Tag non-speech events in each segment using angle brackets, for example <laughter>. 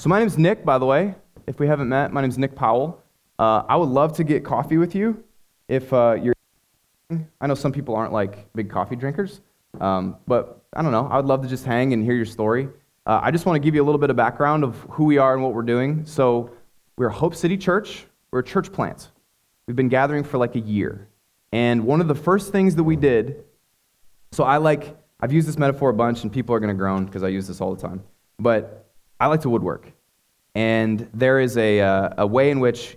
So, my name's Nick, by the way. If we haven't met, my name's Nick Powell. Uh, I would love to get coffee with you if uh, you're. I know some people aren't like big coffee drinkers, um, but I don't know. I would love to just hang and hear your story. Uh, I just want to give you a little bit of background of who we are and what we're doing. So, we're Hope City Church. We're a church plant. We've been gathering for like a year. And one of the first things that we did, so I like, I've used this metaphor a bunch, and people are going to groan because I use this all the time. But I like to woodwork. And there is a, uh, a way in which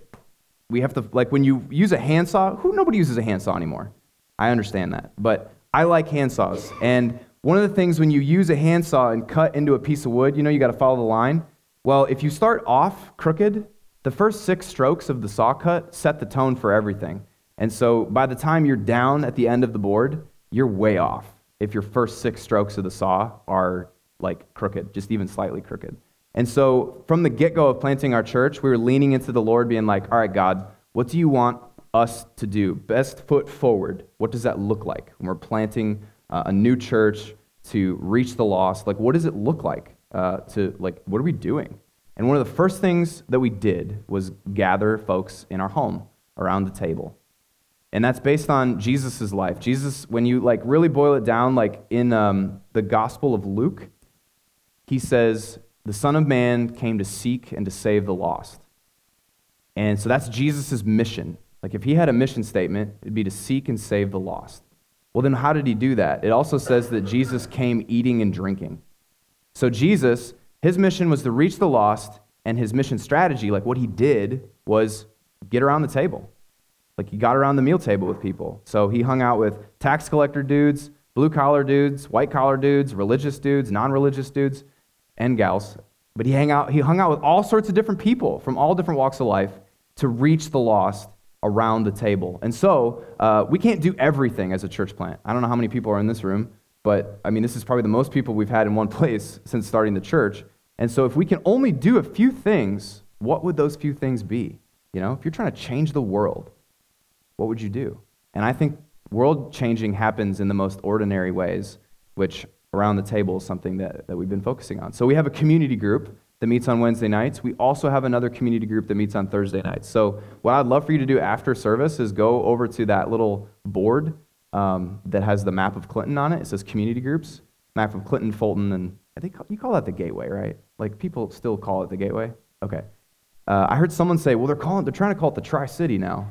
we have to, like when you use a handsaw, who nobody uses a handsaw anymore. I understand that. But I like handsaws. And one of the things when you use a handsaw and cut into a piece of wood, you know you got to follow the line. Well, if you start off crooked, the first six strokes of the saw cut set the tone for everything. And so by the time you're down at the end of the board, you're way off if your first six strokes of the saw are like crooked, just even slightly crooked. And so from the get go of planting our church, we were leaning into the Lord, being like, all right, God, what do you want us to do? Best foot forward. What does that look like when we're planting uh, a new church to reach the lost? Like, what does it look like uh, to, like, what are we doing? And one of the first things that we did was gather folks in our home around the table. And that's based on Jesus' life. Jesus, when you like really boil it down, like in um, the Gospel of Luke, he says, The Son of Man came to seek and to save the lost. And so that's Jesus' mission. Like if he had a mission statement, it'd be to seek and save the lost. Well, then how did he do that? It also says that Jesus came eating and drinking. So Jesus, his mission was to reach the lost, and his mission strategy, like what he did, was get around the table. Like he got around the meal table with people. So he hung out with tax collector dudes, blue collar dudes, white collar dudes, religious dudes, non religious dudes, and gals. But he hung out, he hung out with all sorts of different people from all different walks of life to reach the lost around the table. And so uh, we can't do everything as a church plant. I don't know how many people are in this room, but I mean, this is probably the most people we've had in one <laughs> place since starting the church. And so if we can only do a few things, what would those few things be? You know, if you're trying to change the world, what would you do? And I think world changing happens in the most ordinary ways, which around the table is something that, that we've been focusing on. So we have a community group that meets on Wednesday nights. We also have another community group that meets on Thursday nights. So what I'd love for you to do after service is go over to that little board um, that has the map of Clinton on it. It says community groups, map of Clinton, Fulton, and I think you call that the gateway, right? Like people still call it the gateway. Okay. Uh, I heard someone say, well, they're calling, they're trying to call it the Tri City now.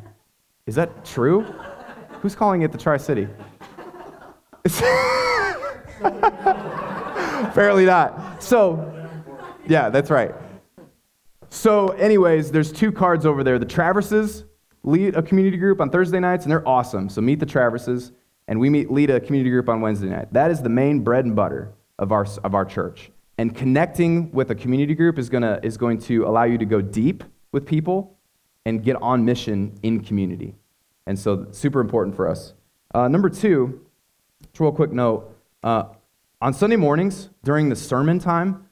Is that true? <laughs> Who's calling it the Tri City? <laughs> <laughs> Apparently not. So, yeah, that's right. So, anyways, there's two cards over there. The Traverses lead a community group on Thursday nights, and they're awesome. So, meet the Traverses, and we meet, lead a community group on Wednesday night. That is the main bread and butter of our, of our church. And connecting with a community group is, gonna, is going to allow you to go deep with people and get on mission in community. And so, super important for us. Uh, number two, just real quick note uh, on Sunday mornings during the sermon time,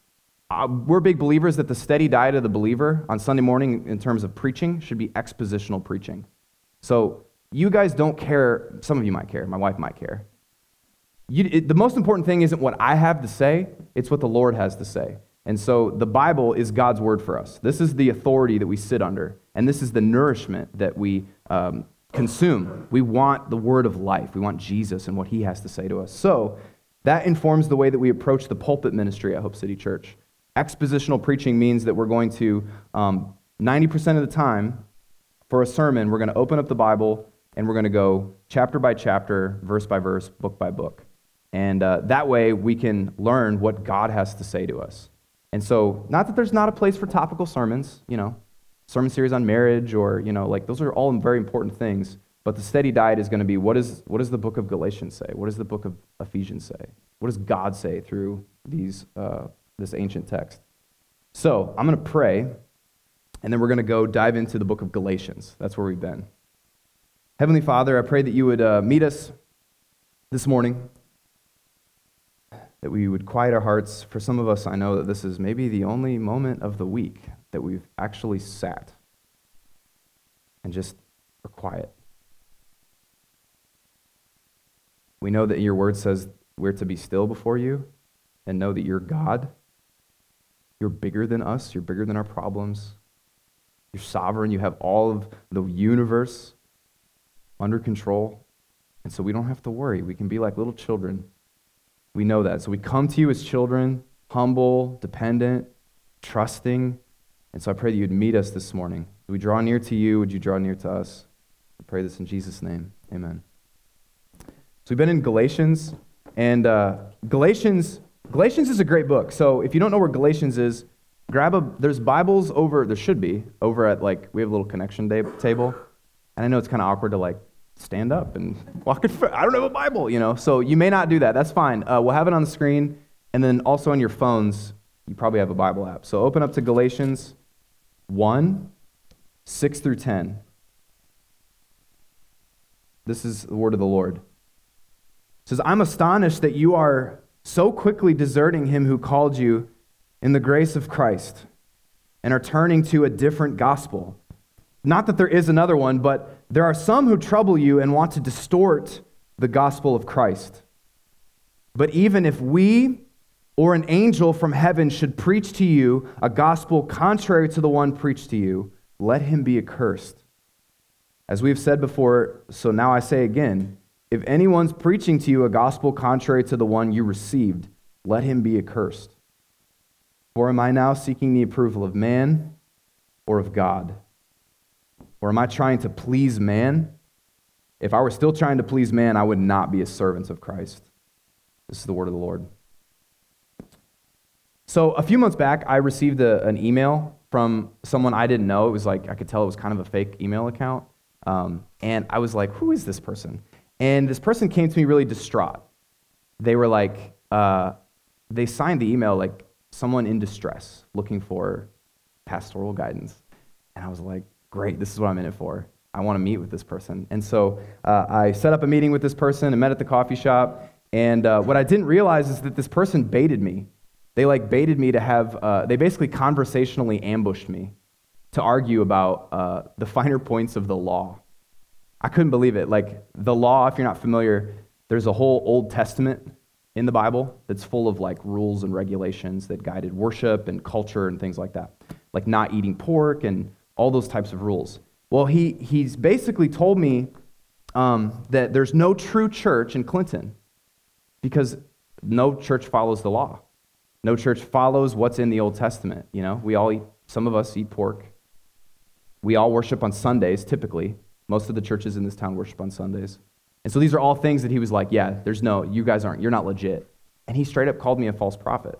uh, we're big believers that the steady diet of the believer on Sunday morning in terms of preaching should be expositional preaching. So, you guys don't care, some of you might care, my wife might care. You, it, the most important thing isn't what I have to say, it's what the Lord has to say. And so the Bible is God's word for us. This is the authority that we sit under, and this is the nourishment that we um, consume. We want the word of life. We want Jesus and what he has to say to us. So that informs the way that we approach the pulpit ministry at Hope City Church. Expositional preaching means that we're going to, um, 90% of the time, for a sermon, we're going to open up the Bible and we're going to go chapter by chapter, verse by verse, book by book. And uh, that way we can learn what God has to say to us. And so, not that there's not a place for topical sermons, you know, sermon series on marriage or, you know, like those are all very important things. But the steady diet is going to be what, is, what does the book of Galatians say? What does the book of Ephesians say? What does God say through these, uh, this ancient text? So I'm going to pray, and then we're going to go dive into the book of Galatians. That's where we've been. Heavenly Father, I pray that you would uh, meet us this morning, that we would quiet our hearts. For some of us, I know that this is maybe the only moment of the week that we've actually sat and just are quiet. We know that your word says we're to be still before you and know that you're God. You're bigger than us, you're bigger than our problems. You're sovereign, you have all of the universe under control. And so we don't have to worry. We can be like little children. We know that. So we come to you as children, humble, dependent, trusting. And so I pray that you'd meet us this morning. We draw near to you? Would you draw near to us? I pray this in Jesus' name. Amen. So we've been in Galatians, and uh, Galatians Galatians is a great book. So if you don't know where Galatians is, grab a there's Bibles over there should be over at like we have a little connection day, table, and I know it's kind of awkward to like stand up and walk in front. I don't have a Bible, you know. So you may not do that. That's fine. Uh, we'll have it on the screen, and then also on your phones, you probably have a Bible app. So open up to Galatians one, six through ten. This is the word of the Lord. Says, I'm astonished that you are so quickly deserting him who called you in the grace of Christ and are turning to a different gospel. Not that there is another one, but there are some who trouble you and want to distort the gospel of Christ. But even if we or an angel from heaven should preach to you a gospel contrary to the one preached to you, let him be accursed. As we've said before, so now I say again if anyone's preaching to you a gospel contrary to the one you received, let him be accursed. For am I now seeking the approval of man or of God? Or am I trying to please man? If I were still trying to please man, I would not be a servant of Christ. This is the word of the Lord. So, a few months back, I received a, an email from someone I didn't know. It was like, I could tell it was kind of a fake email account. Um, and I was like, who is this person? And this person came to me really distraught. They were like, uh, they signed the email like someone in distress looking for pastoral guidance. And I was like, great, this is what I'm in it for. I want to meet with this person. And so uh, I set up a meeting with this person and met at the coffee shop. And uh, what I didn't realize is that this person baited me. They like baited me to have, uh, they basically conversationally ambushed me to argue about uh, the finer points of the law. I couldn't believe it. Like the law, if you're not familiar, there's a whole Old Testament in the Bible that's full of like rules and regulations that guided worship and culture and things like that, like not eating pork and all those types of rules. Well, he, he's basically told me um, that there's no true church in Clinton because no church follows the law. No church follows what's in the Old Testament. You know, we all eat, some of us eat pork. We all worship on Sundays, typically. Most of the churches in this town worship on Sundays. And so these are all things that he was like, yeah, there's no, you guys aren't, you're not legit. And he straight up called me a false prophet.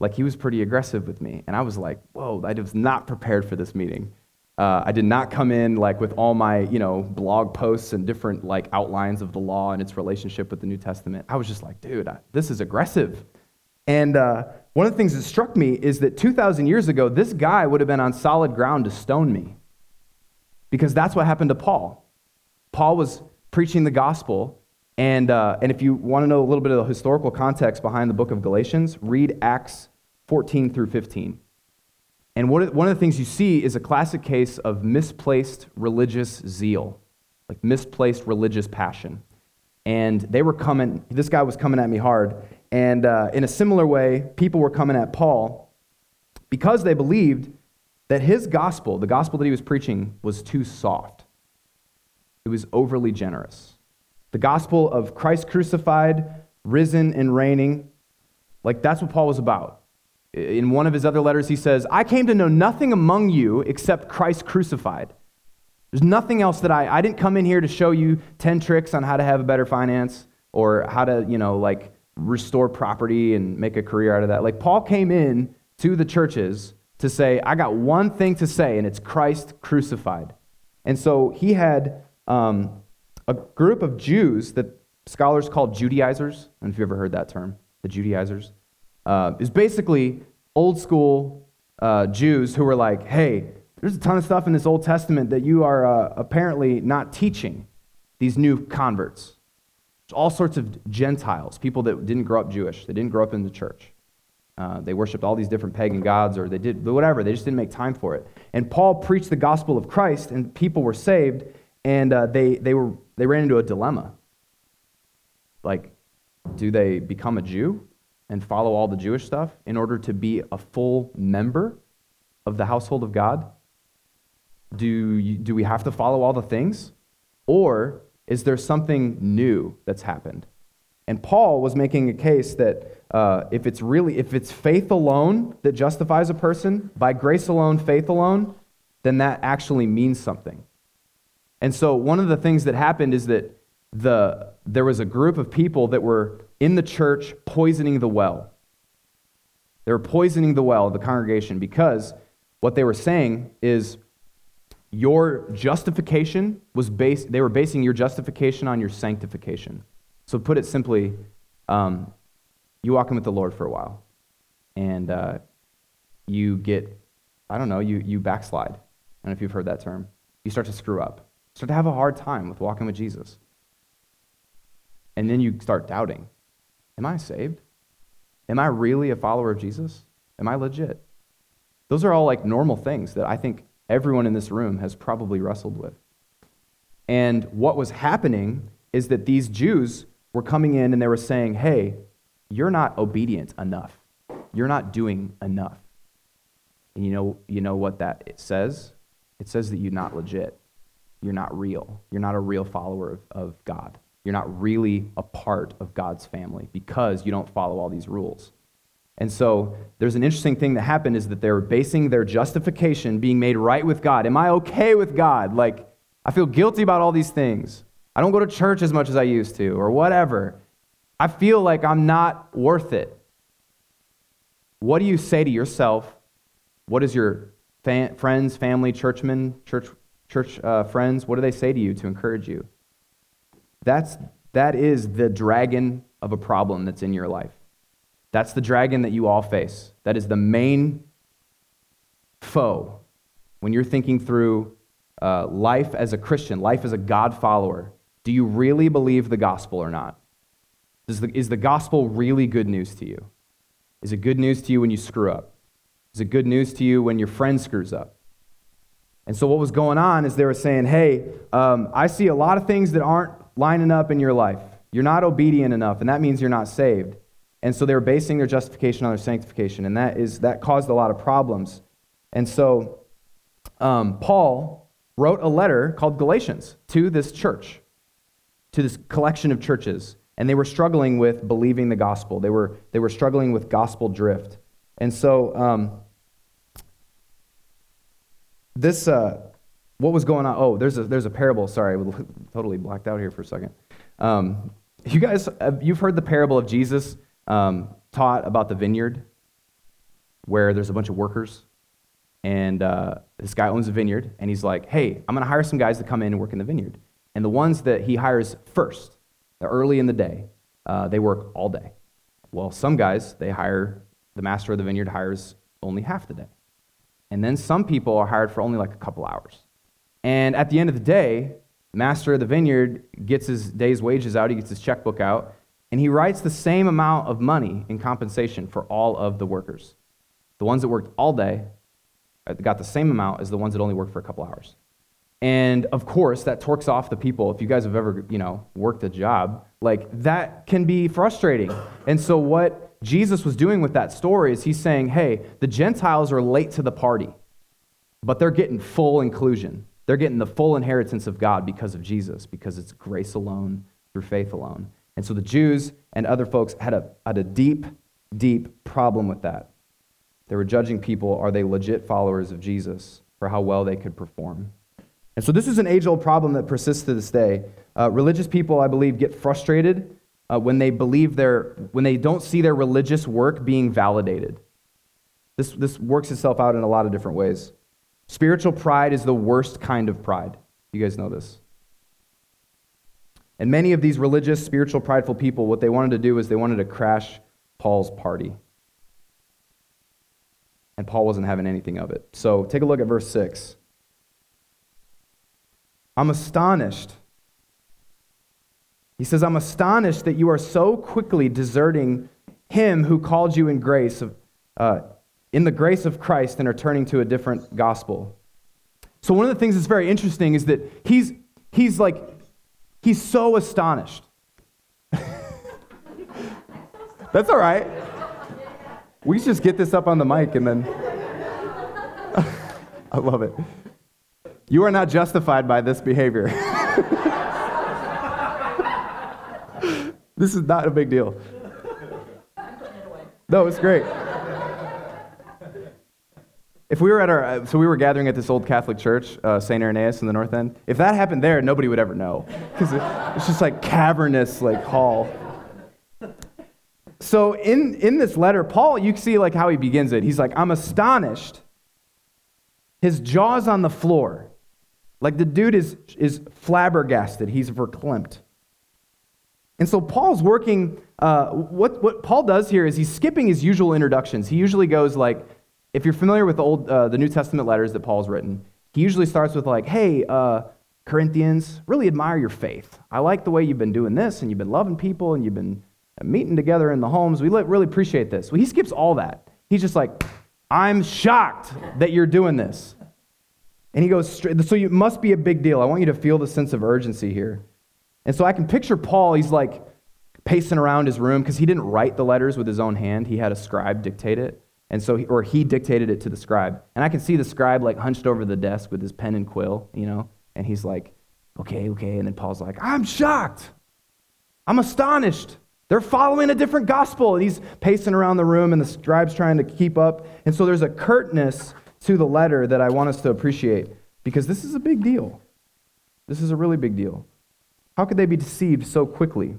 Like he was pretty aggressive with me. And I was like, whoa, I was not prepared for this meeting. Uh, I did not come in like with all my, you know, blog posts and different like outlines of the law and its relationship with the New Testament. I was just like, dude, I, this is aggressive. And uh, one of the things that struck me is that 2,000 years ago, this guy would have been on solid ground to stone me because that's what happened to Paul. Paul was preaching the gospel. And, uh, and if you want to know a little bit of the historical context behind the book of Galatians, read Acts 14 through 15. And one of the things you see is a classic case of misplaced religious zeal, like misplaced religious passion. And they were coming, this guy was coming at me hard. And uh, in a similar way, people were coming at Paul because they believed that his gospel, the gospel that he was preaching, was too soft. It was overly generous. The gospel of Christ crucified, risen, and reigning, like that's what Paul was about. In one of his other letters, he says, I came to know nothing among you except Christ crucified. There's nothing else that I, I didn't come in here to show you 10 tricks on how to have a better finance or how to, you know, like restore property and make a career out of that. Like Paul came in to the churches to say, I got one thing to say, and it's Christ crucified. And so he had um, a group of Jews that scholars call Judaizers. I don't know if you've ever heard that term, the Judaizers. Uh, is basically old school uh, Jews who were like, hey, there's a ton of stuff in this Old Testament that you are uh, apparently not teaching these new converts. All sorts of Gentiles, people that didn't grow up Jewish, they didn't grow up in the church. Uh, they worshiped all these different pagan gods, or they did whatever. They just didn't make time for it. And Paul preached the gospel of Christ, and people were saved, and uh, they, they, were, they ran into a dilemma. Like, do they become a Jew and follow all the Jewish stuff in order to be a full member of the household of God? Do, you, do we have to follow all the things? Or is there something new that's happened? And Paul was making a case that uh, if it's really, if it's faith alone that justifies a person, by grace alone, faith alone, then that actually means something. And so one of the things that happened is that the, there was a group of people that were in the church poisoning the well. They were poisoning the well of the congregation because what they were saying is your justification was based, they were basing your justification on your sanctification. So, put it simply, um, you walk in with the Lord for a while, and uh, you get, I don't know, you, you backslide. I don't know if you've heard that term. You start to screw up, you start to have a hard time with walking with Jesus. And then you start doubting Am I saved? Am I really a follower of Jesus? Am I legit? Those are all like normal things that I think everyone in this room has probably wrestled with. And what was happening is that these Jews were coming in and they were saying, hey, you're not obedient enough. You're not doing enough. And you know, you know what that says? It says that you're not legit. You're not real. You're not a real follower of, of God. You're not really a part of God's family because you don't follow all these rules. And so there's an interesting thing that happened is that they were basing their justification, being made right with God. Am I okay with God? Like, I feel guilty about all these things. I don't go to church as much as I used to, or whatever. I feel like I'm not worth it. What do you say to yourself? What is your fa- friends, family, churchmen, church, church uh, friends, what do they say to you to encourage you? That's, that is the dragon of a problem that's in your life. That's the dragon that you all face. That is the main foe when you're thinking through uh, life as a Christian, life as a God follower. Do you really believe the gospel or not? The, is the gospel really good news to you? Is it good news to you when you screw up? Is it good news to you when your friend screws up? And so, what was going on is they were saying, Hey, um, I see a lot of things that aren't lining up in your life. You're not obedient enough, and that means you're not saved. And so they were basing their justification on their sanctification, and that, is, that caused a lot of problems. And so um, Paul wrote a letter called Galatians to this church, to this collection of churches, and they were struggling with believing the gospel. They were, they were struggling with gospel drift. And so um, this, uh, what was going on? Oh, there's a, there's a parable. Sorry, I <laughs> totally blacked out here for a second. Um, you guys, you've heard the parable of Jesus um, taught about the vineyard where there's a bunch of workers and uh, this guy owns a vineyard and he's like hey i'm going to hire some guys to come in and work in the vineyard and the ones that he hires first early in the day uh, they work all day well some guys they hire the master of the vineyard hires only half the day and then some people are hired for only like a couple hours and at the end of the day master of the vineyard gets his day's wages out he gets his checkbook out and he writes the same amount of money in compensation for all of the workers. The ones that worked all day uh, got the same amount as the ones that only worked for a couple hours. And of course, that torques off the people. If you guys have ever, you know, worked a job, like that can be frustrating. And so what Jesus was doing with that story is he's saying, hey, the Gentiles are late to the party, but they're getting full inclusion. They're getting the full inheritance of God because of Jesus, because it's grace alone through faith alone. And so the Jews and other folks had a, had a deep, deep problem with that. They were judging people are they legit followers of Jesus for how well they could perform? And so this is an age old problem that persists to this day. Uh, religious people, I believe, get frustrated uh, when they believe their, when they don't see their religious work being validated. This, this works itself out in a lot of different ways. Spiritual pride is the worst kind of pride. You guys know this. And many of these religious, spiritual, prideful people, what they wanted to do is they wanted to crash Paul's party. And Paul wasn't having anything of it. So take a look at verse 6. I'm astonished. He says, I'm astonished that you are so quickly deserting him who called you in grace, of, uh, in the grace of Christ, and are turning to a different gospel. So one of the things that's very interesting is that he's, he's like He's so astonished. <laughs> That's all right. We just get this up on the mic and then. <laughs> I love it. You are not justified by this behavior. <laughs> this is not a big deal. No, it's great. If we were at our, uh, so we were gathering at this old Catholic church, uh, St. Irenaeus in the North End. If that happened there, nobody would ever know. Because it's just like cavernous, like hall. So in, in this letter, Paul, you see like how he begins it. He's like, I'm astonished. His jaw's on the floor. Like the dude is, is flabbergasted. He's verklempt. And so Paul's working, uh, what, what Paul does here is he's skipping his usual introductions. He usually goes like, if you're familiar with the, old, uh, the New Testament letters that Paul's written, he usually starts with like, hey, uh, Corinthians, really admire your faith. I like the way you've been doing this and you've been loving people and you've been meeting together in the homes. We really appreciate this. Well, he skips all that. He's just like, I'm shocked that you're doing this. And he goes straight, so it must be a big deal. I want you to feel the sense of urgency here. And so I can picture Paul, he's like pacing around his room because he didn't write the letters with his own hand. He had a scribe dictate it. And so, he, or he dictated it to the scribe. And I can see the scribe like hunched over the desk with his pen and quill, you know, and he's like, okay, okay. And then Paul's like, I'm shocked. I'm astonished. They're following a different gospel. And he's pacing around the room, and the scribe's trying to keep up. And so there's a curtness to the letter that I want us to appreciate because this is a big deal. This is a really big deal. How could they be deceived so quickly?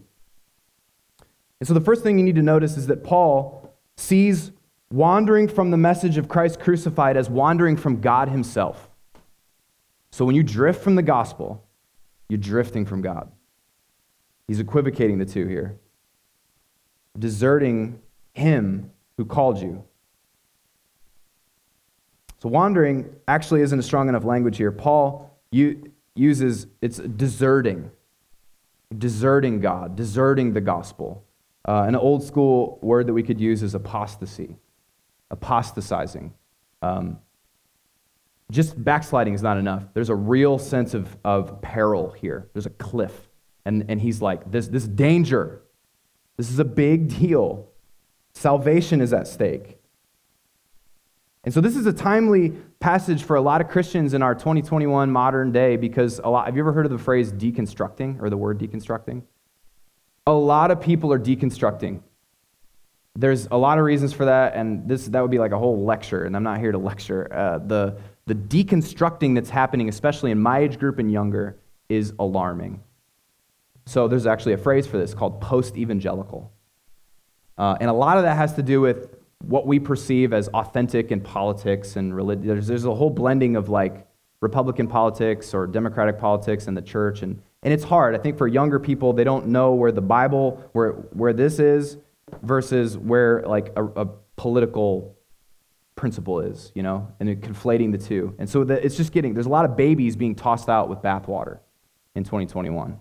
And so the first thing you need to notice is that Paul sees wandering from the message of Christ crucified as wandering from God himself. So when you drift from the gospel, you're drifting from God. He's equivocating the two here deserting him who called you. So, wandering actually isn't a strong enough language here. Paul uses it's deserting, deserting God, deserting the gospel. Uh, an old school word that we could use is apostasy, apostatizing. Um, just backsliding is not enough. There's a real sense of, of peril here. There's a cliff. And, and he's like, this, this danger this is a big deal. Salvation is at stake. And so this is a timely passage for a lot of Christians in our 2021 modern day because a lot have you ever heard of the phrase deconstructing or the word deconstructing? A lot of people are deconstructing. There's a lot of reasons for that, and this that would be like a whole lecture, and I'm not here to lecture. Uh, the the deconstructing that's happening, especially in my age group and younger, is alarming. So there's actually a phrase for this called post evangelical. Uh, and a lot of that has to do with what we perceive as authentic in politics and religion. There's, there's a whole blending of like Republican politics or Democratic politics and the church. And, and it's hard. I think for younger people, they don't know where the Bible, where, where this is versus where like a, a political principle is, you know, and conflating the two. And so the, it's just getting, there's a lot of babies being tossed out with bathwater in 2021.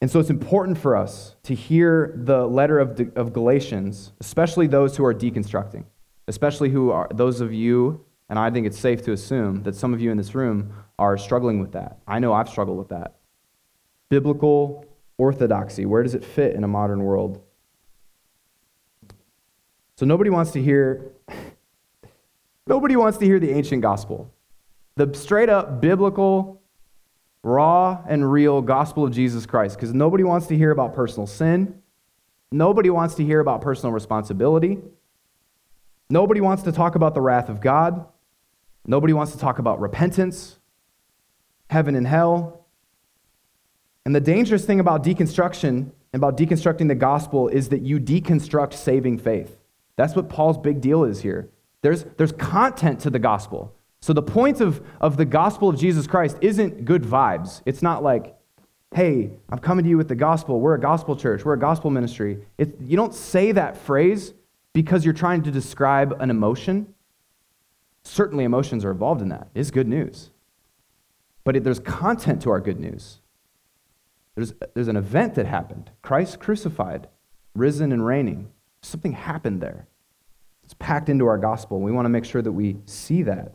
And so it's important for us to hear the letter of, of Galatians, especially those who are deconstructing, especially who are those of you, and I think it's safe to assume that some of you in this room are struggling with that. I know I've struggled with that. Biblical orthodoxy, where does it fit in a modern world? So nobody wants to hear <laughs> nobody wants to hear the ancient gospel. The straight up biblical raw and real gospel of Jesus Christ because nobody wants to hear about personal sin. Nobody wants to hear about personal responsibility. Nobody wants to talk about the wrath of God. Nobody wants to talk about repentance, heaven and hell. And the dangerous thing about deconstruction and about deconstructing the gospel is that you deconstruct saving faith. That's what Paul's big deal is here. There's, there's content to the gospel. So the point of, of the gospel of Jesus Christ isn't good vibes. It's not like, hey, I'm coming to you with the gospel. We're a gospel church. We're a gospel ministry. It, you don't say that phrase because you're trying to describe an emotion. Certainly, emotions are involved in that. It's good news. But it, there's content to our good news. There's, there's an event that happened Christ crucified, risen and reigning. Something happened there. It's packed into our gospel. We want to make sure that we see that.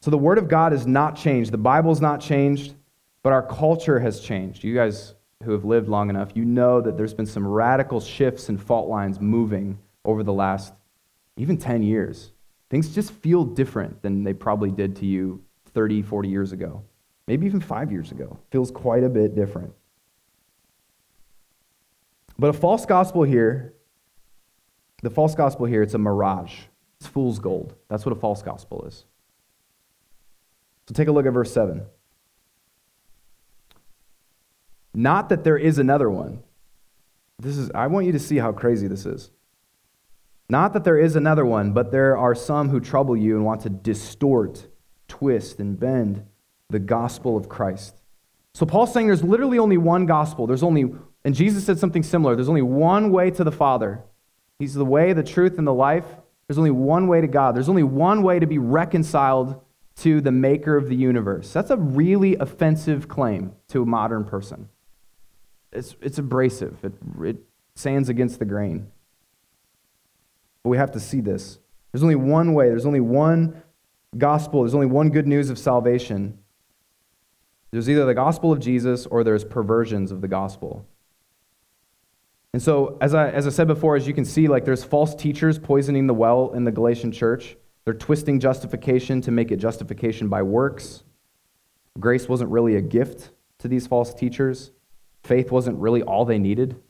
So the Word of God has not changed. The Bible's not changed, but our culture has changed. You guys who have lived long enough, you know that there's been some radical shifts and fault lines moving over the last even 10 years. Things just feel different than they probably did to you 30, 40 years ago. Maybe even five years ago. Feels quite a bit different. But a false gospel here, the false gospel here, it's a mirage. It's fool's gold. That's what a false gospel is. So take a look at verse 7. Not that there is another one. This is I want you to see how crazy this is. Not that there is another one, but there are some who trouble you and want to distort, twist, and bend the gospel of Christ. So Paul's saying there's literally only one gospel. There's only, and Jesus said something similar. There's only one way to the Father. He's the way, the truth, and the life. There's only one way to God. There's only one way to be reconciled to the maker of the universe. That's a really offensive claim to a modern person. It's, it's abrasive, it, it stands against the grain. But we have to see this. There's only one way, there's only one gospel, there's only one good news of salvation. There's either the gospel of Jesus or there's perversions of the gospel. And so, as I, as I said before, as you can see, like there's false teachers poisoning the well in the Galatian church. They're twisting justification to make it justification by works. Grace wasn't really a gift to these false teachers. Faith wasn't really all they needed.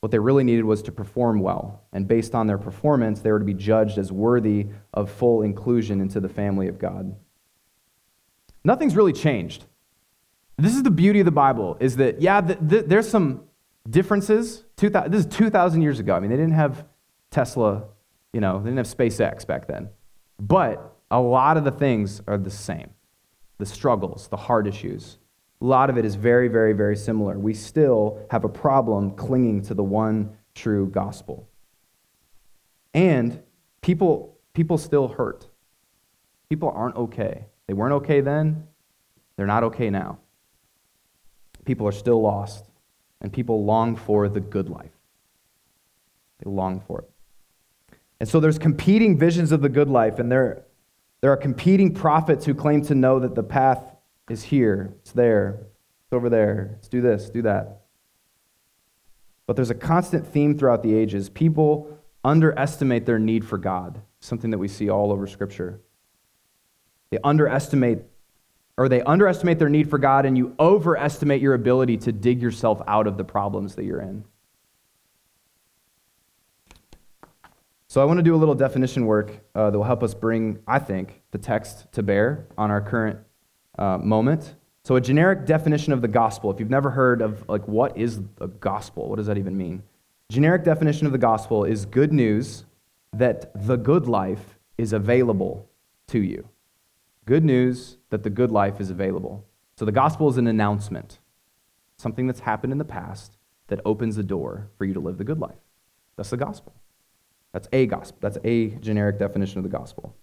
What they really needed was to perform well. And based on their performance, they were to be judged as worthy of full inclusion into the family of God. Nothing's really changed. This is the beauty of the Bible is that, yeah, th- th- there's some differences. This is 2,000 years ago. I mean, they didn't have Tesla, you know, they didn't have SpaceX back then. But a lot of the things are the same the struggles, the hard issues, a lot of it is very, very, very similar. We still have a problem clinging to the one true gospel. And people, people still hurt. People aren't okay. They weren't okay then, they're not okay now. People are still lost, and people long for the good life. They long for it. And so there's competing visions of the good life, and there, there are competing prophets who claim to know that the path is here, it's there, it's over there, let's do this, do that. But there's a constant theme throughout the ages. People underestimate their need for God, something that we see all over Scripture. They underestimate, or they underestimate their need for God, and you overestimate your ability to dig yourself out of the problems that you're in. So I want to do a little definition work uh, that will help us bring, I think, the text to bear on our current uh, moment. So, a generic definition of the gospel, if you've never heard of, like, what is the gospel? What does that even mean? Generic definition of the gospel is good news that the good life is available to you. Good news that the good life is available. So, the gospel is an announcement, something that's happened in the past that opens the door for you to live the good life. That's the gospel. That's a gospel. That's a generic definition of the gospel.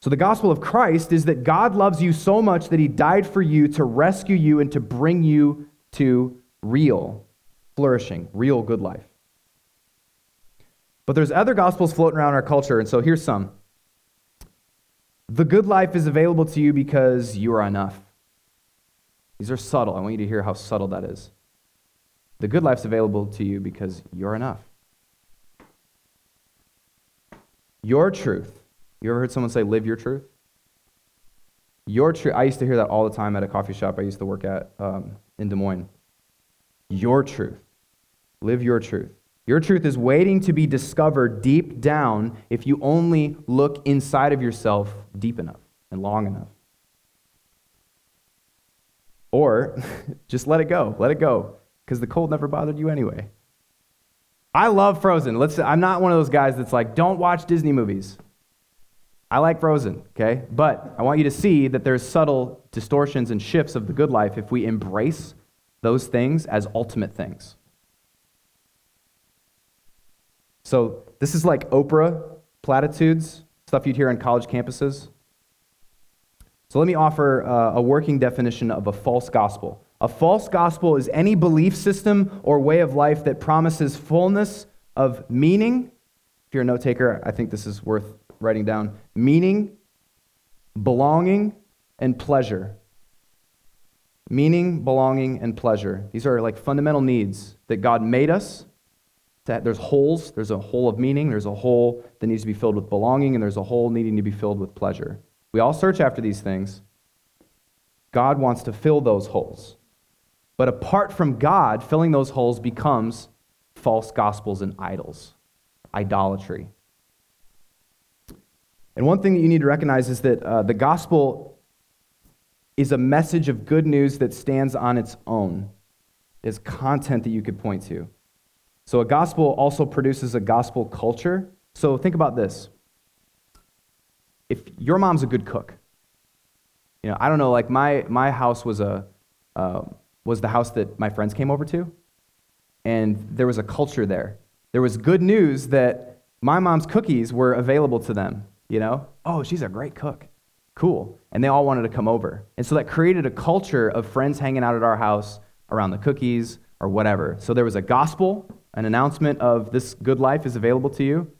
So, the gospel of Christ is that God loves you so much that he died for you to rescue you and to bring you to real, flourishing, real good life. But there's other gospels floating around our culture, and so here's some. The good life is available to you because you are enough. These are subtle. I want you to hear how subtle that is. The good life's available to you because you're enough. Your truth you ever heard someone say, live your truth? Your truth, I used to hear that all the time at a coffee shop I used to work at um, in Des Moines. Your truth. Live your truth. Your truth is waiting to be discovered deep down if you only look inside of yourself deep enough and long enough. Or <laughs> just let it go. Let it go. Because the cold never bothered you anyway. I love Frozen. Let's, I'm not one of those guys that's like, don't watch Disney movies. I like Frozen, okay? But I want you to see that there's subtle distortions and shifts of the good life if we embrace those things as ultimate things. So, this is like Oprah platitudes, stuff you'd hear on college campuses. So, let me offer uh, a working definition of a false gospel. A false gospel is any belief system or way of life that promises fullness of meaning. If you're a note taker, I think this is worth writing down meaning, belonging, and pleasure. meaning, belonging, and pleasure. These are like fundamental needs that God made us. To, there's holes. There's a hole of meaning. There's a hole that needs to be filled with belonging, and there's a hole needing to be filled with pleasure. We all search after these things. God wants to fill those holes. But apart from God, filling those holes becomes false gospels and idols, idolatry. And one thing that you need to recognize is that uh, the gospel is a message of good news that stands on its own, is content that you could point to. So a gospel also produces a gospel culture. So think about this. If your mom's a good cook, you know, I don't know, like my, my house was a, uh, was the house that my friends came over to, and there was a culture there. There was good news that my mom's cookies were available to them, you know? Oh, she's a great cook. Cool. And they all wanted to come over. And so that created a culture of friends hanging out at our house around the cookies or whatever. So there was a gospel, an announcement of this good life is available to you,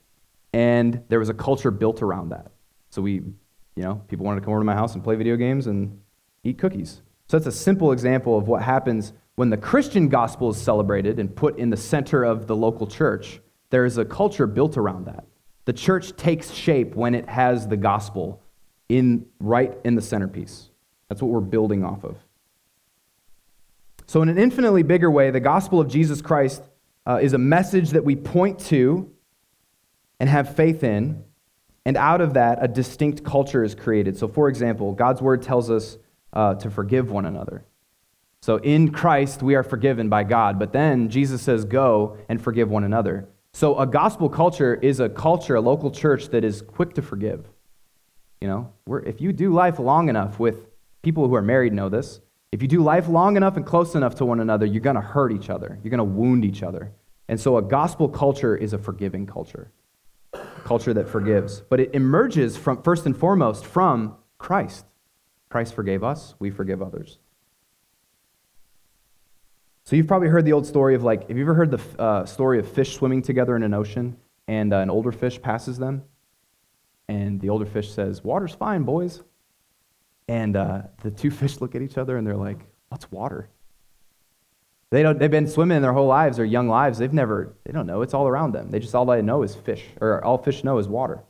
and there was a culture built around that. So we, you know, people wanted to come over to my house and play video games and eat cookies. So that's a simple example of what happens when the Christian gospel is celebrated and put in the center of the local church. There is a culture built around that. The church takes shape when it has the gospel in right in the centerpiece. That's what we're building off of. So, in an infinitely bigger way, the gospel of Jesus Christ uh, is a message that we point to and have faith in, and out of that, a distinct culture is created. So, for example, God's word tells us uh, to forgive one another. So in Christ, we are forgiven by God. But then Jesus says, go and forgive one another. So a gospel culture is a culture, a local church that is quick to forgive. You know, if you do life long enough with people who are married, know this. If you do life long enough and close enough to one another, you're going to hurt each other. You're going to wound each other. And so a gospel culture is a forgiving culture, a culture that forgives. But it emerges from, first and foremost, from Christ. Christ forgave us, we forgive others. So you've probably heard the old story of like, have you ever heard the uh, story of fish swimming together in an ocean and uh, an older fish passes them? And the older fish says, Water's fine, boys. And uh, the two <laughs> fish look at each other and they're like, What's water? They don't, they've been swimming their whole lives, their young lives. They've never, they don't know. It's all around them. They just, all they know is fish, or all fish know is water.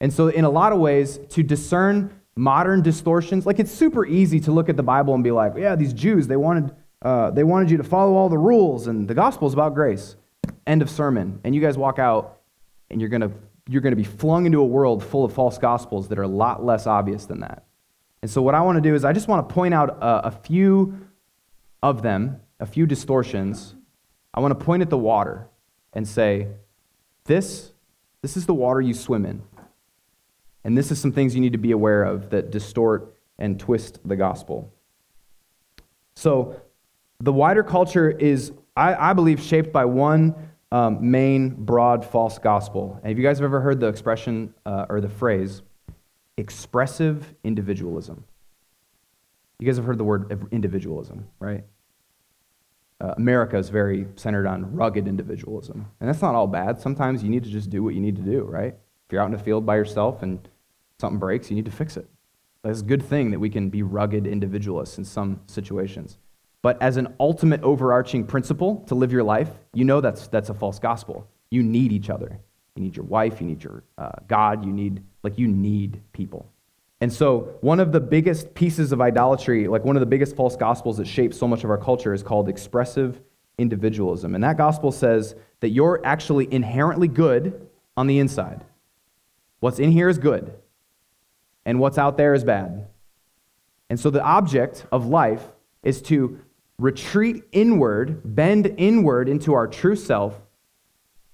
And so, in a lot of ways, to discern modern distortions. Like it's super easy to look at the Bible and be like, yeah, these Jews, they wanted, uh, they wanted you to follow all the rules, and the gospel is about grace. End of sermon. And you guys walk out, and you're gonna you're gonna be flung into a world full of false gospels that are a lot less obvious than that. And so what I want to do is I just want to point out a, a few of them, a few distortions. I want to point at the water and say, this this is the water you swim in. And this is some things you need to be aware of that distort and twist the gospel. So, the wider culture is, I, I believe, shaped by one um, main, broad, false gospel. And if you guys have ever heard the expression uh, or the phrase, expressive individualism? You guys have heard the word individualism, right? Uh, America is very centered on rugged individualism. And that's not all bad. Sometimes you need to just do what you need to do, right? If you're out in the field by yourself and something breaks, you need to fix it. It's a good thing that we can be rugged individualists in some situations. But as an ultimate overarching principle to live your life, you know that's, that's a false gospel. You need each other. You need your wife, you need your uh, God, you need, like, you need people. And so, one of the biggest pieces of idolatry, like one of the biggest false gospels that shapes so much of our culture, is called expressive individualism. And that gospel says that you're actually inherently good on the inside. What's in here is good, and what's out there is bad. And so the object of life is to retreat inward, bend inward into our true self,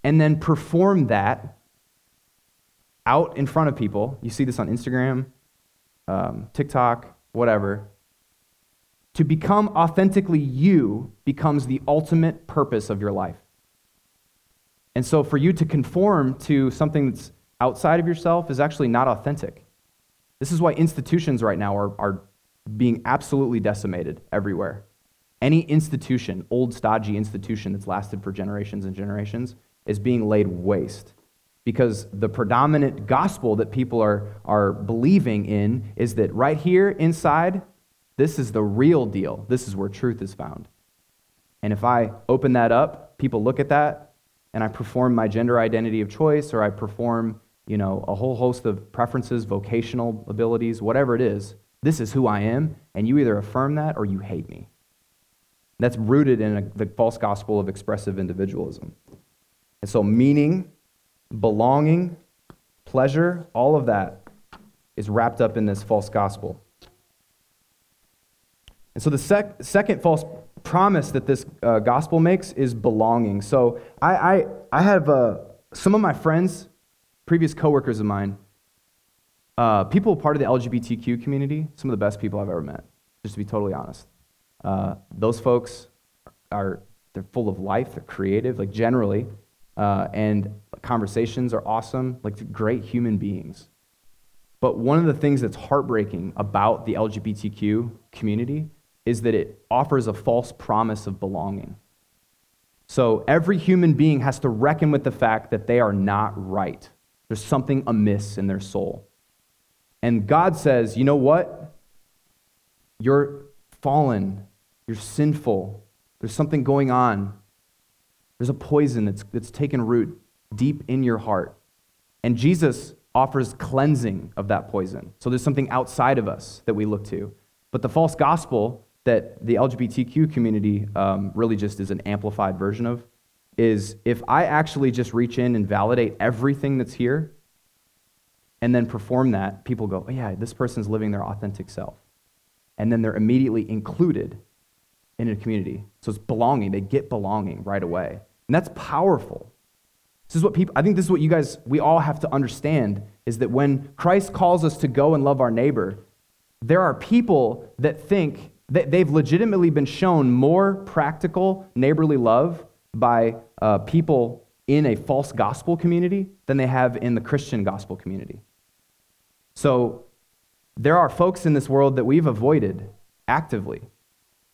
and then perform that out in front of people. You see this on Instagram, um, TikTok, whatever. To become authentically you becomes the ultimate purpose of your life. And so for you to conform to something that's outside of yourself is actually not authentic. This is why institutions right now are, are being absolutely decimated everywhere. Any institution, old, stodgy institution that's lasted for generations and generations, is being laid waste. Because the predominant gospel that people are, are believing in is that right here inside, This is the real deal. This is where truth is found. And if I open that up, people look at that, and I perform my gender identity of choice, or I perform, you know, a whole host of preferences, vocational abilities, whatever it is, this is who I am, and you either affirm that or you hate me. That's rooted in a, the false gospel of expressive individualism. And so, meaning, belonging, pleasure, all of that is wrapped up in this false gospel. And so, the sec- second false promise that this uh, gospel makes is belonging. So, I, I, I have uh, some of my friends, previous coworkers of mine, uh, people part of the LGBTQ community, some of the best people I've ever met, just to be totally honest. Uh, those folks are they're full of life, they're creative, like generally, uh, and conversations are awesome, like great human beings. But one of the things that's heartbreaking about the LGBTQ community is that it offers a false promise of belonging. So every human being has to reckon with the fact that they are not right. There's something amiss in their soul. And God says, you know what? You're fallen, you're sinful, there's something going on. There's a poison that's, that's taken root deep in your heart. And Jesus offers cleansing of that poison. So there's something outside of us that we look to. But the false gospel that the LGBTQ community um, really just is an amplified version of is if I actually just reach in and validate everything that's here, and then perform that, people go, oh, yeah, this person's living their authentic self. And then they're immediately included in a community. So it's belonging. They get belonging right away. And that's powerful. This is what people, I think this is what you guys, we all have to understand is that when Christ calls us to go and love our neighbor, there are people that think that they've legitimately been shown more practical neighborly love by uh, people in a false gospel community than they have in the Christian gospel community. So there are folks in this world that we've avoided actively,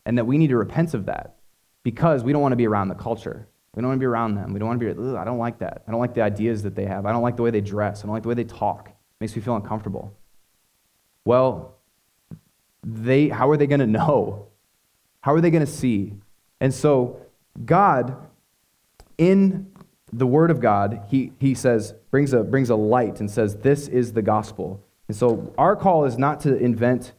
and that we need to repent of that because we don't want to be around the culture. We don't want to be around them. We don't want to be, I don't like that. I don't like the ideas that they have. I don't like the way they dress. I don't like the way they talk. It makes me feel uncomfortable. Well, they, how are they going to know? How are they going to see? And so, God, in the Word of God, he, he says, brings a, brings a light and says, This is the gospel. And so our call is not to invent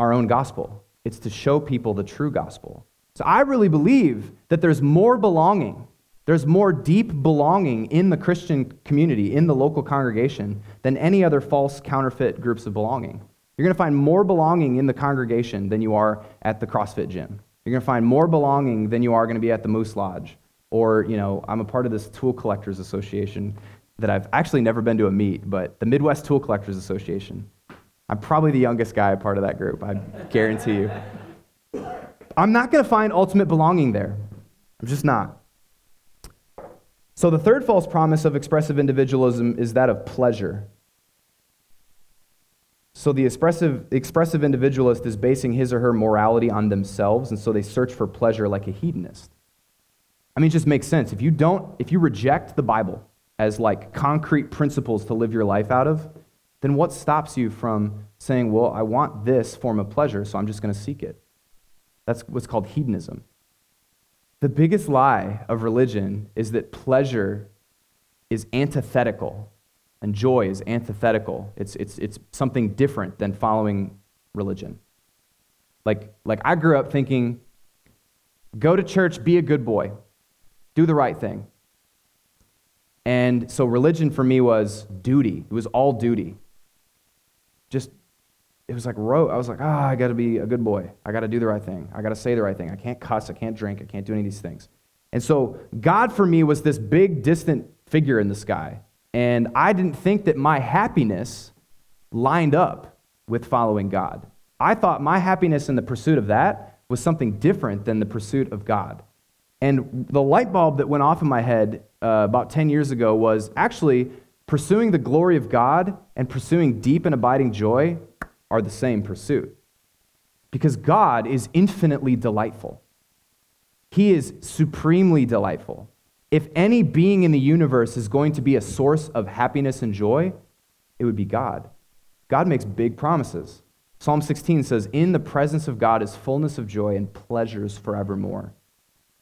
our own gospel, it's to show people the true gospel. So I really believe that there's more belonging, there's more deep belonging in the Christian community, in the local congregation, than any other false counterfeit groups of belonging. You're going to find more belonging in the congregation than you are at the CrossFit gym. You're going to find more belonging than you are going to be at the Moose Lodge. Or, you know, I'm a part of this Tool Collectors Association that I've actually never been to a meet, but the Midwest Tool Collectors Association. I'm probably the youngest guy part of that group, I guarantee you. I'm not going to find ultimate belonging there. I'm just not. So, the third false promise of expressive individualism is that of pleasure. So, the expressive, expressive individualist is basing his or her morality on themselves, and so they search for pleasure like a hedonist. I mean, it just makes sense. If you don't, if you reject the Bible, as like concrete principles to live your life out of, then what stops you from saying, well, I want this form of pleasure, so I'm just going to seek it? That's what's called hedonism. The biggest lie of religion is that pleasure is antithetical and joy is antithetical. It's, it's, it's something different than following religion. Like, like I grew up thinking, go to church, be a good boy, do the right thing. And so religion for me was duty. It was all duty. Just, it was like, rote. I was like, ah, oh, I got to be a good boy. I got to do the right thing. I got to say the right thing. I can't cuss. I can't drink. I can't do any of these things. And so God for me was this big, distant figure in the sky. And I didn't think that my happiness lined up with following God. I thought my happiness in the pursuit of that was something different than the pursuit of God. And the light bulb that went off in my head uh, about 10 years ago was actually pursuing the glory of God and pursuing deep and abiding joy are the same pursuit. Because God is infinitely delightful, He is supremely delightful. If any being in the universe is going to be a source of happiness and joy, it would be God. God makes big promises. Psalm 16 says, In the presence of God is fullness of joy and pleasures forevermore.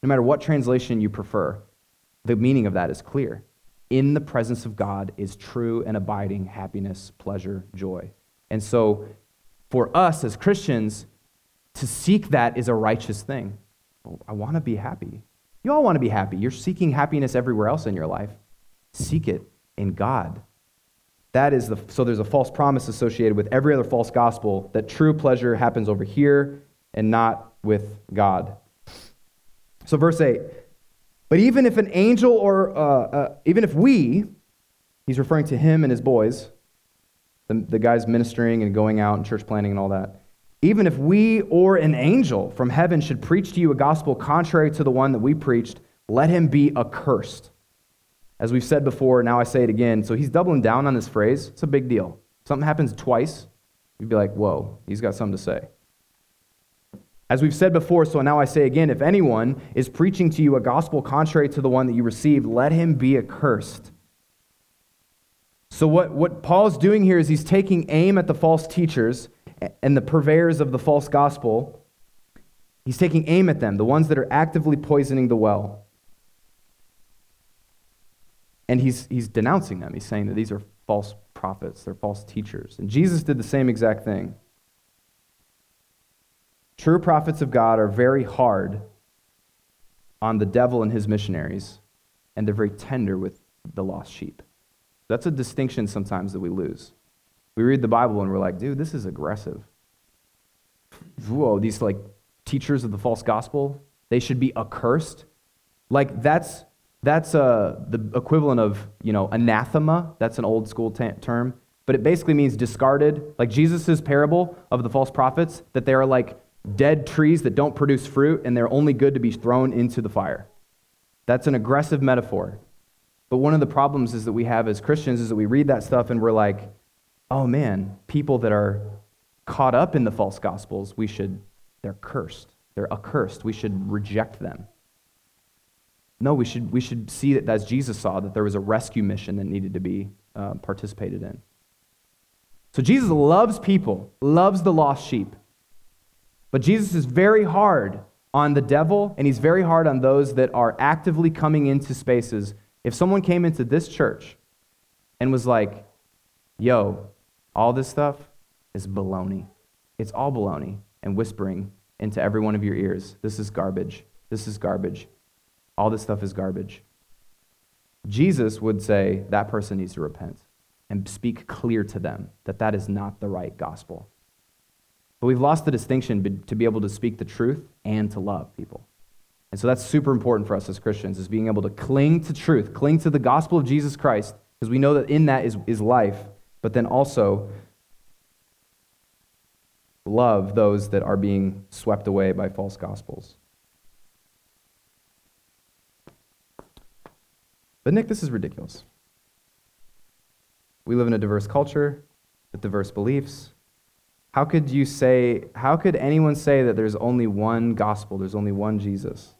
No matter what translation you prefer, the meaning of that is clear. In the presence of God is true and abiding happiness, pleasure, joy. And so, for us as Christians, to seek that is a righteous thing. I want to be happy. You all want to be happy. You're seeking happiness everywhere else in your life. Seek it in God. That is the so there's a false promise associated with every other false gospel that true pleasure happens over here and not with God. So verse 8. But even if an angel or uh, uh, even if we, he's referring to him and his boys, the, the guys ministering and going out and church planting and all that. Even if we or an angel from heaven should preach to you a gospel contrary to the one that we preached, let him be accursed. As we've said before, now I say it again. So he's doubling down on this phrase. It's a big deal. Something happens twice, you'd be like, whoa, he's got something to say. As we've said before, so now I say again if anyone is preaching to you a gospel contrary to the one that you received, let him be accursed. So, what, what Paul's doing here is he's taking aim at the false teachers and the purveyors of the false gospel. He's taking aim at them, the ones that are actively poisoning the well. And he's, he's denouncing them. He's saying that these are false prophets, they're false teachers. And Jesus did the same exact thing. True prophets of God are very hard on the devil and his missionaries, and they're very tender with the lost sheep. That's a distinction sometimes that we lose. We read the Bible and we're like, dude, this is aggressive. Whoa, these like teachers of the false gospel, they should be accursed. Like that's that's uh, the equivalent of you know anathema. That's an old school t- term, but it basically means discarded. Like Jesus' parable of the false prophets, that they are like dead trees that don't produce fruit and they're only good to be thrown into the fire. That's an aggressive metaphor. But one of the problems is that we have as Christians is that we read that stuff and we're like, oh man, people that are caught up in the false gospels, we should, they're cursed. They're accursed. We should reject them. No, we should, we should see that as Jesus saw, that there was a rescue mission that needed to be uh, participated in. So Jesus loves people, loves the lost sheep. But Jesus is very hard on the devil, and he's very hard on those that are actively coming into spaces. If someone came into this church and was like, yo, all this stuff is baloney, it's all baloney, and whispering into every one of your ears, this is garbage, this is garbage, all this stuff is garbage. Jesus would say that person needs to repent and speak clear to them that that is not the right gospel. But we've lost the distinction to be able to speak the truth and to love people. And so that's super important for us as Christians, is being able to cling to truth, cling to the gospel of Jesus Christ, because we know that in that is, is life, but then also love those that are being swept away by false gospels. But Nick, this is ridiculous. We live in a diverse culture with diverse beliefs. How could you say, how could anyone say that there's only one gospel, there's only one Jesus?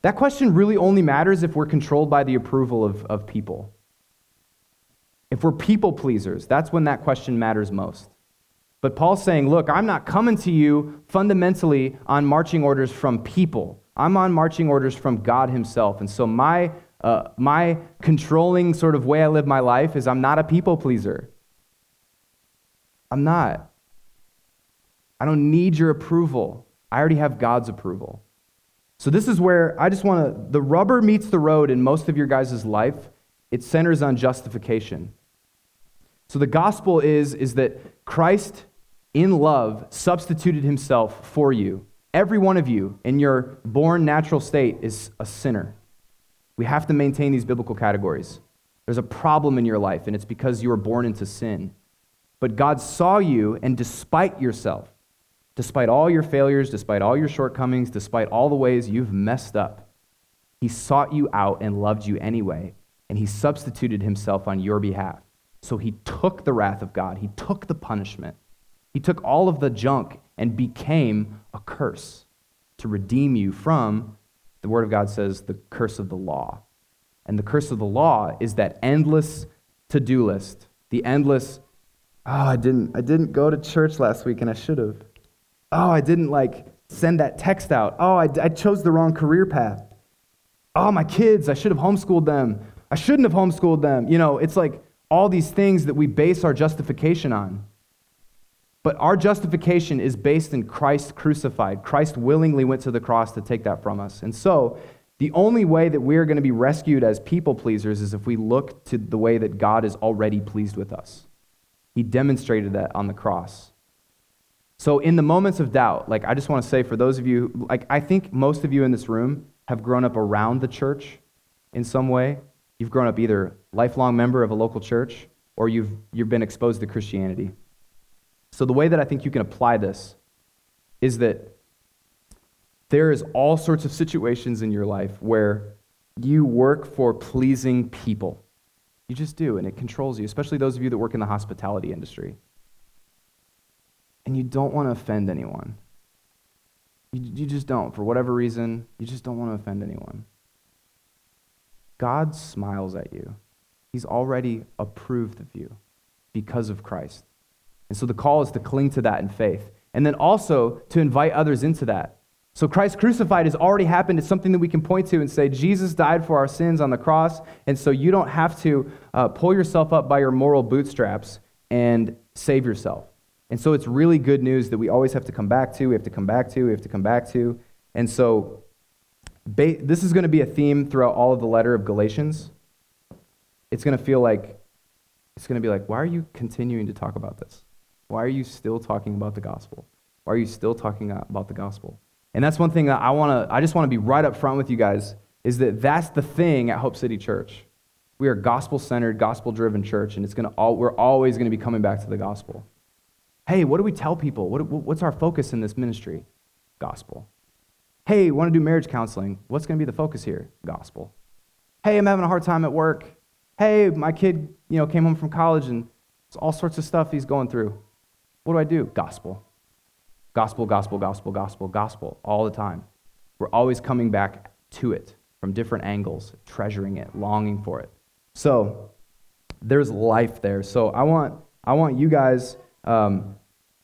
That question really only matters if we're controlled by the approval of, of people. If we're people pleasers, that's when that question matters most. But Paul's saying, look, I'm not coming to you fundamentally on marching orders from people. I'm on marching orders from God Himself. And so my, uh, my controlling sort of way I live my life is I'm not a people pleaser. I'm not. I don't need your approval. I already have God's approval. So, this is where I just want to, the rubber meets the road in most of your guys' life. It centers on justification. So, the gospel is, is that Christ, in love, substituted himself for you. Every one of you in your born natural state is a sinner. We have to maintain these biblical categories. There's a problem in your life, and it's because you were born into sin. But God saw you, and despite yourself, despite all your failures, despite all your shortcomings, despite all the ways you've messed up, He sought you out and loved you anyway, and He substituted Himself on your behalf. So He took the wrath of God, He took the punishment, He took all of the junk and became a curse to redeem you from, the Word of God says, the curse of the law. And the curse of the law is that endless to do list, the endless Oh, I didn't I didn't go to church last week and I should have. Oh, I didn't like send that text out. Oh, I, I chose the wrong career path. Oh, my kids, I should have homeschooled them. I shouldn't have homeschooled them. You know, it's like all these things that we base our justification on. But our justification is based in Christ crucified. Christ willingly went to the cross to take that from us. And so, the only way that we're going to be rescued as people pleasers is if we look to the way that God is already pleased with us. He demonstrated that on the cross. So, in the moments of doubt, like I just want to say for those of you, like I think most of you in this room have grown up around the church in some way. You've grown up either lifelong member of a local church or you've, you've been exposed to Christianity. So, the way that I think you can apply this is that there is all sorts of situations in your life where you work for pleasing people. You just do, and it controls you, especially those of you that work in the hospitality industry. And you don't want to offend anyone. You, you just don't. For whatever reason, you just don't want to offend anyone. God smiles at you. He's already approved of you because of Christ. And so the call is to cling to that in faith. And then also to invite others into that. So Christ crucified has already happened. It's something that we can point to and say, Jesus died for our sins on the cross. And so you don't have to uh, pull yourself up by your moral bootstraps and save yourself. And so it's really good news that we always have to come back to, we have to come back to, we have to come back to. And so ba- this is going to be a theme throughout all of the letter of Galatians. It's going to feel like, it's going to be like, why are you continuing to talk about this? Why are you still talking about the gospel? Why are you still talking about the gospel? And that's one thing that I want to, I just want to be right up front with you guys is that that's the thing at Hope City Church. We are gospel centered, gospel driven church, and it's to all, we're always going to be coming back to the gospel. Hey, what do we tell people? What, what's our focus in this ministry? Gospel. Hey, want to do marriage counseling? What's going to be the focus here? Gospel. Hey, I'm having a hard time at work. Hey, my kid, you know, came home from college and it's all sorts of stuff he's going through. What do I do? Gospel. Gospel, gospel, gospel, gospel, gospel, all the time. We're always coming back to it from different angles, treasuring it, longing for it. So there's life there. So I want, I want you guys, um,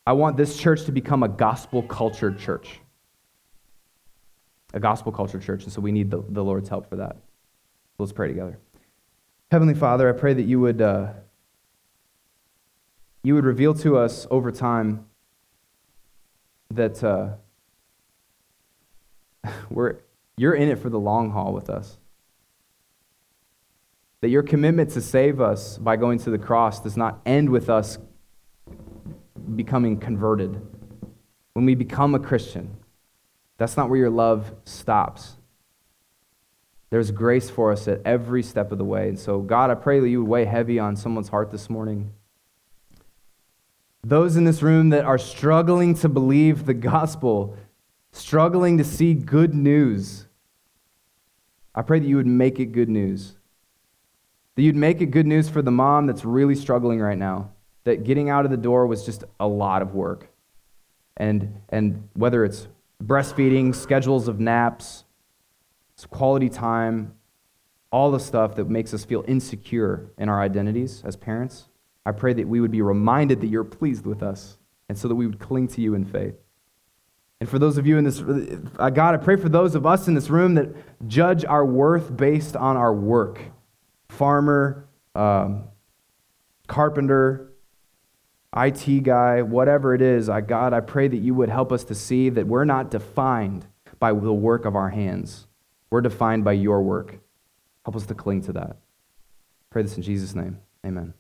I want this church to become a gospel cultured church. A gospel cultured church. And so we need the, the Lord's help for that. Let's pray together. Heavenly Father, I pray that you would. Uh, you would reveal to us over time that uh, <laughs> we're, you're in it for the long haul with us. That your commitment to save us by going to the cross does not end with us becoming converted. When we become a Christian, that's not where your love stops. There's grace for us at every step of the way. And so, God, I pray that you would weigh heavy on someone's heart this morning those in this room that are struggling to believe the gospel, struggling to see good news, I pray that you would make it good news. That you'd make it good news for the mom that's really struggling right now, that getting out of the door was just a lot of work. And, and whether it's breastfeeding, schedules of naps, quality time, all the stuff that makes us feel insecure in our identities as parents. I pray that we would be reminded that you're pleased with us, and so that we would cling to you in faith. And for those of you in this, uh, God, I pray for those of us in this room that judge our worth based on our work farmer, um, carpenter, IT guy, whatever it is, I, God, I pray that you would help us to see that we're not defined by the work of our hands. We're defined by your work. Help us to cling to that. Pray this in Jesus' name. Amen.